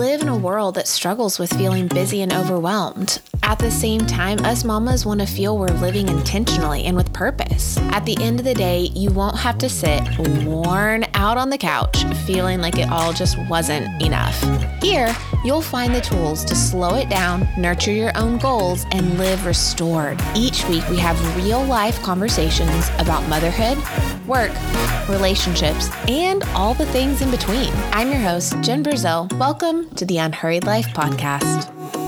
live in a world that struggles with feeling busy and overwhelmed. At the same time, us mamas want to feel we're living intentionally and with purpose. At the end of the day, you won't have to sit worn out on the couch feeling like it all just wasn't enough. Here, you'll find the tools to slow it down, nurture your own goals, and live restored. Each week, we have real life conversations about motherhood, work, relationships, and all the things in between. I'm your host, Jen Brazil. Welcome to the Unhurried Life Podcast.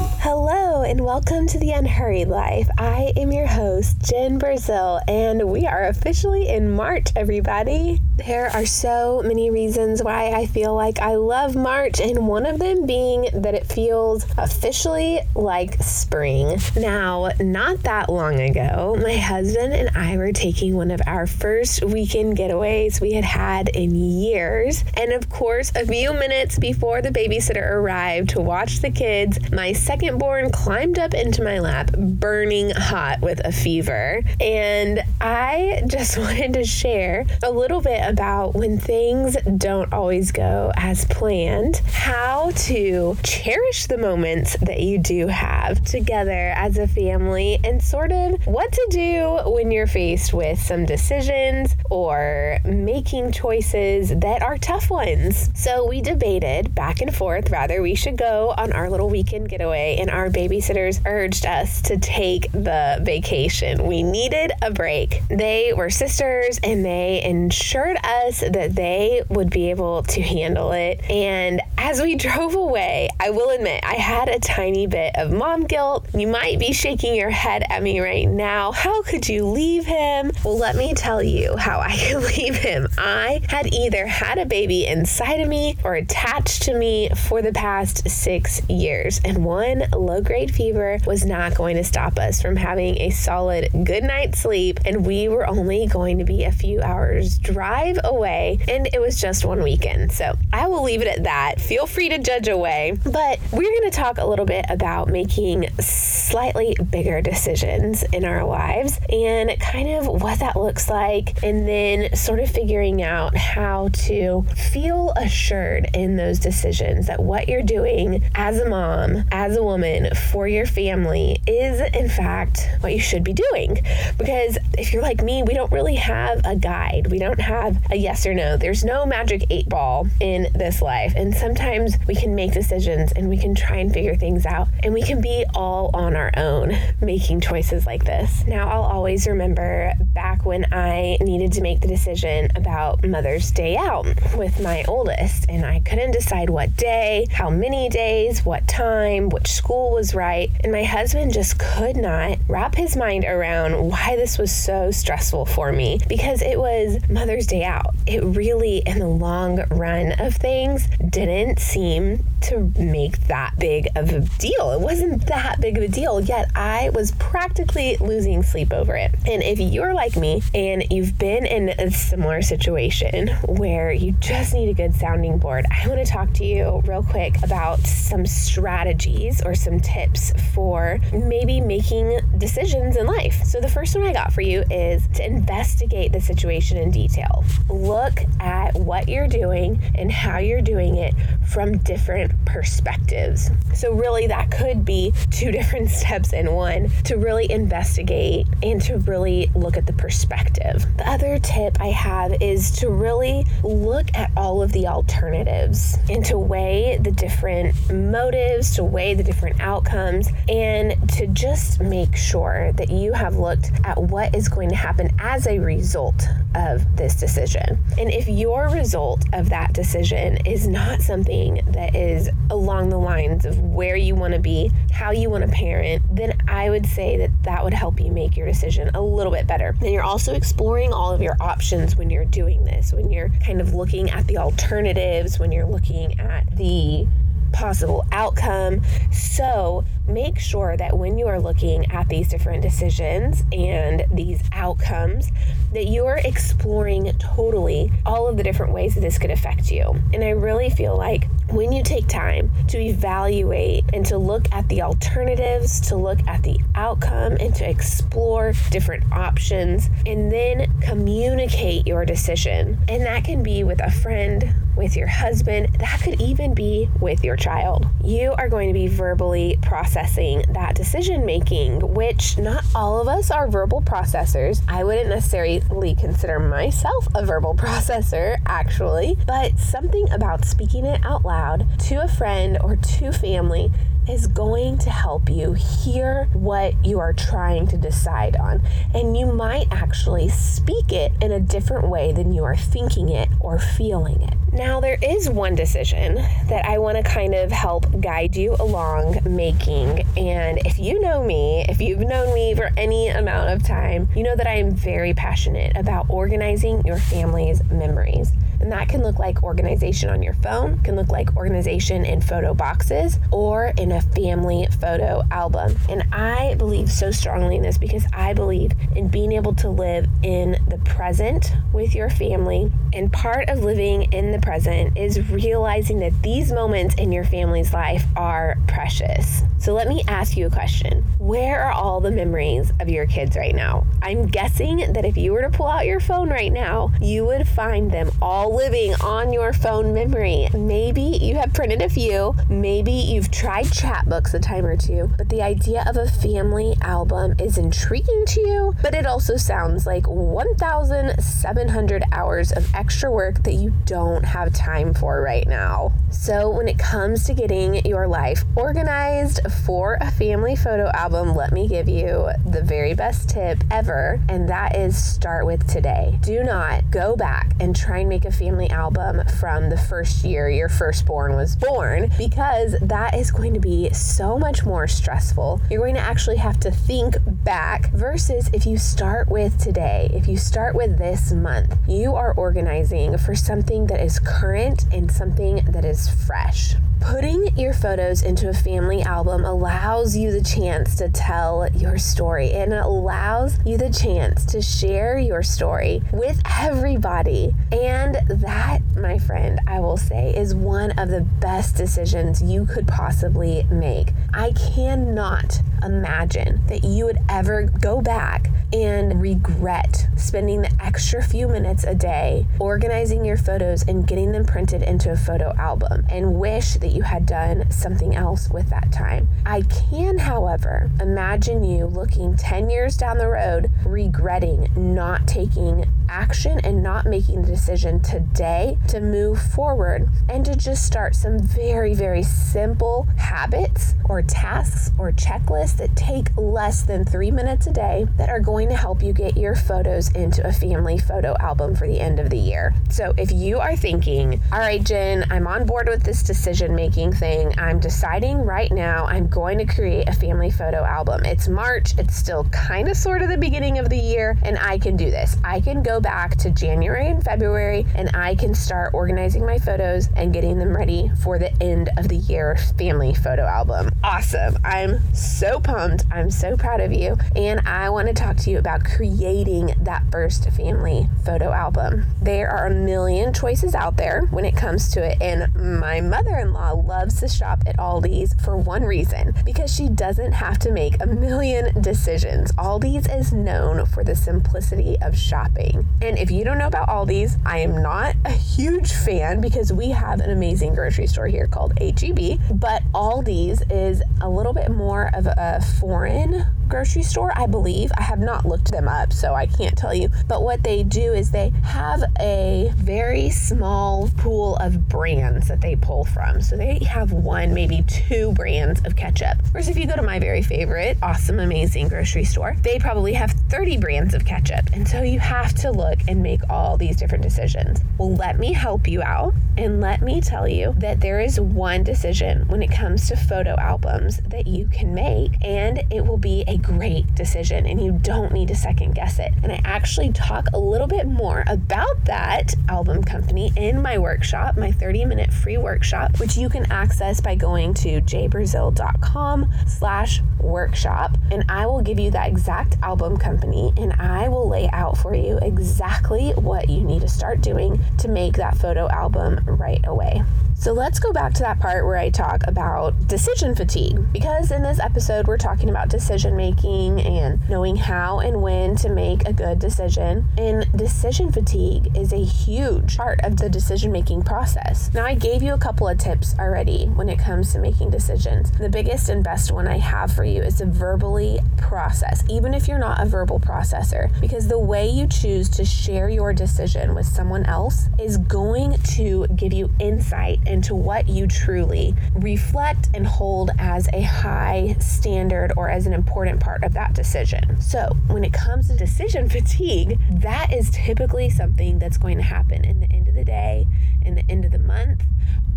And welcome to the Unhurried Life. I am your host, Jen Brazil, and we are officially in March, everybody. There are so many reasons why I feel like I love March, and one of them being that it feels officially like spring. Now, not that long ago, my husband and I were taking one of our first weekend getaways we had had in years. And of course, a few minutes before the babysitter arrived to watch the kids, my second born climbed up into my lap, burning hot with a fever. And I just wanted to share a little bit about when things don't always go as planned, how to cherish the moments that you do have together as a family, and sort of what to do when you're faced with some decisions or making choices that are tough ones. So we debated back and forth rather we should go on our little weekend getaway and our babysitters urged us to take the vacation. We needed a break. They were sisters and they ensured us that they would be able to handle it. And as we drove away, I will admit I had a tiny bit of mom guilt. You might be shaking your head at me right now. How could you leave him? Well, let me tell you how I could leave him. I had either had a baby inside of me or attached to me for the past six years. And one low grade fever was not going to stop us from having a solid good night's sleep. And we were only going to be a few hours drive away. And it was just one weekend. So I will leave it at that. Feel free to judge away. But we're going to talk a little bit about making slightly bigger decisions in our lives and kind of what that looks like. And then sort of figuring out how to feel assured in those decisions that what you're doing as a mom, as a woman, for your family is, in fact, what you should be doing. Because if you're like me, we don't really have a guide, we don't have a yes or no. There's no magic eight ball in this life. And sometimes we can make decisions and we can try and figure things out, and we can be all on our own making choices like this. Now, I'll always remember back when I needed to make the decision about Mother's Day out with my oldest, and I couldn't decide what day, how many days, what time, which school was was right. And my husband just could not wrap his mind around why this was so stressful for me because it was Mother's Day out. It really, in the long run of things, didn't seem to make that big of a deal. It wasn't that big of a deal, yet I was practically losing sleep over it. And if you're like me and you've been in a similar situation where you just need a good sounding board, I want to talk to you real quick about some strategies or some tips for maybe making decisions in life. So, the first one I got for you is to investigate the situation in detail. Look at what you're doing and how you're doing it from different perspectives. So, really, that could be two different steps in one to really investigate and to really look at the perspective. The other tip I have is to really look at all of the alternatives and to weigh the different motives, to weigh the different outcomes and to just make sure that you have looked at what is going to happen as a result of this decision. And if your result of that decision is not something that is along the lines of where you want to be, how you want to parent, then I would say that that would help you make your decision a little bit better. And you're also exploring all of your options when you're doing this, when you're kind of looking at the alternatives, when you're looking at the possible outcome. So, make sure that when you are looking at these different decisions and these outcomes, that you're exploring totally all of the different ways that this could affect you. And I really feel like when you take time to evaluate and to look at the alternatives, to look at the outcome, and to explore different options, and then communicate your decision, and that can be with a friend, with your husband, that could even be with your child. You are going to be verbally processing that decision making, which not all of us are verbal processors. I wouldn't necessarily consider myself a verbal processor, actually, but something about speaking it out loud to a friend or to family is going to help you hear what you are trying to decide on. And you might actually speak it in a different way than you are thinking it or feeling it. Now, there is one decision that I want to kind of help guide you along making. And if you know me, if you've known me for any amount of time, you know that I am very passionate about organizing your family's memories. And that can look like organization on your phone, can look like organization in photo boxes or in a family photo album. And I believe so strongly in this because I believe in being able to live in the present with your family. And part of living in the present is realizing that these moments in your family's life are precious. So let me ask you a question Where are all the memories of your kids right now? I'm guessing that if you were to pull out your phone right now, you would find them all living on your phone memory. Maybe you have printed a few, maybe you've tried Chatbooks a time or two, but the idea of a family album is intriguing to you, but it also sounds like 1,700 hours of extra work that you don't have time for right now. So, when it comes to getting your life organized for a family photo album, let me give you the very best tip ever, and that is start with today. Do not go back and try and make a family album from the first year your firstborn was born because that is going to be so much more stressful. You're going to actually have to think back versus if you start with today, if you start with this month, you are organizing for something that is current and something that is fresh. Putting your photos into a family album allows you the chance to tell your story and it allows you the chance to share your story with everybody. And that, my friend, I will say, is one of the best decisions you could possibly make. I cannot imagine that you would ever go back and regret spending the extra few minutes a day organizing your photos and getting them printed into a photo album and wish that you had done something else with that time. I can, however, imagine you looking 10 years down the road regretting not taking action and not making the decision today to move forward and to just start some very, very simple habits or tasks or checklists that take less than three minutes a day that are going to help you get your photos into a family photo album for the end of the year. So if you are thinking, all right, Jen, I'm on board with this decision making thing, I'm deciding right now I'm going to create a family photo album. It's March, it's still kind of sort of the beginning of the year, and I can do this. I can go back to January and February and I can start organizing my photos and getting them ready for the end of the year family photo album. Awesome. I'm so pumped. I'm so proud of you. And I want to talk to you about creating that first family photo album. There are a million choices out there when it comes to it. And my mother in law loves to shop at Aldi's for one reason because she doesn't have to make a million decisions. Aldi's is known for the simplicity of shopping. And if you don't know about Aldi's, I am not a huge fan because we have an amazing grocery store here called HEB, but Aldi's is a little bit more of a foreign grocery store, I believe. I have not looked them up, so I can't tell you. But what they do is they have a very small pool of brands that they pull from. So they have one, maybe two brands of ketchup. Whereas if you go to my very favorite, awesome, amazing grocery store, they probably have 30 brands of ketchup. And so you have to look and make all these different decisions. Well, let me help you out and let me tell you that there is one decision when it comes to photo albums that you can make, and it will be a great decision and you don't need to second guess it. And I actually talk a little bit more about that album company in my workshop, my 30 minute free workshop, which you can access by going to jbrazil.com slash workshop. And I will give you that exact album company and I will lay out for you exactly what you need to start doing to make that photo album right away. So let's go back to that part where I talk about decision fatigue because in this episode we're talking about decision making and knowing how and when to make a good decision. And decision fatigue is a huge part of the decision making process. Now, I gave you a couple of tips already when it comes to making decisions. The biggest and best one I have for you is to verbally process, even if you're not a verbal processor, because the way you choose to share your decision with someone else is going to give you insight into what you truly reflect and hold as a high standard or as an important part of that decision. So, when it comes to decision fatigue, that is typically something that's going to happen in the end of the day, in the end of the month,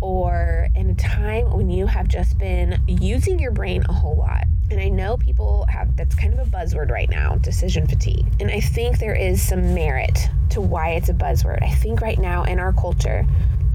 or in a time when you have just been using your brain a whole lot. And I know people have that's kind of a buzzword right now decision fatigue. And I think there is some merit to why it's a buzzword. I think right now in our culture,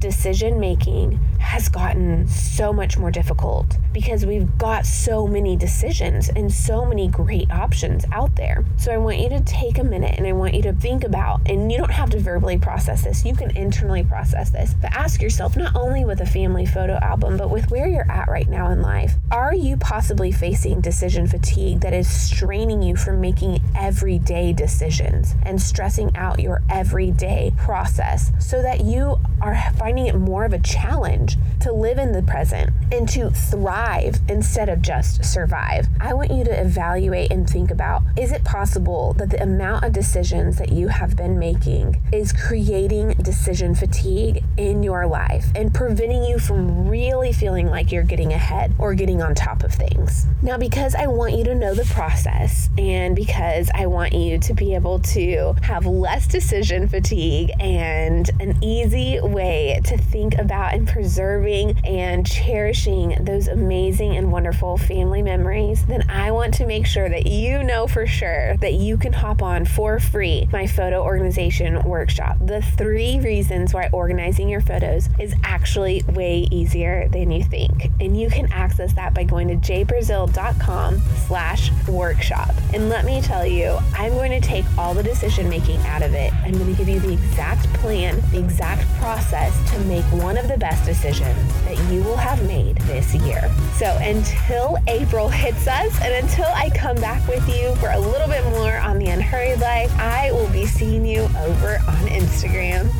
decision making has gotten so much more difficult because we've got so many decisions and so many great options out there. So I want you to take a minute and I want you to think about, and you don't have to verbally process this, you can internally process this, but ask yourself not only with a family photo album, but with where you're at right now in life, are you possibly facing decision fatigue that is straining you from making everyday decisions and stressing out your everyday process so that you are finding it more of a challenge to live in the present and to thrive instead of just survive. I want you to evaluate and think about is it possible that the amount of decisions that you have been making is creating decision fatigue in your life and preventing you from really feeling like you're getting ahead or getting on top of things? Now, because I want you to know the process and because I want you to be able to have less decision fatigue and an easy way to think about and preserving and cherishing those amazing and wonderful family memories, then I want to make sure that you know for sure that you can hop on for free my photo organization workshop. The three reasons why organizing your photos is actually way easier than you think. And you can access that by going to jbrazil.com slash workshop. And let me tell you, I'm going to take all the decision making out of it. I'm going to give you the exact plan, the exact process to make one of the best decisions that you will have made this year. So until April hits us and until I come back with you for a little bit more on the Unhurried Life, I will be seeing you over on Instagram.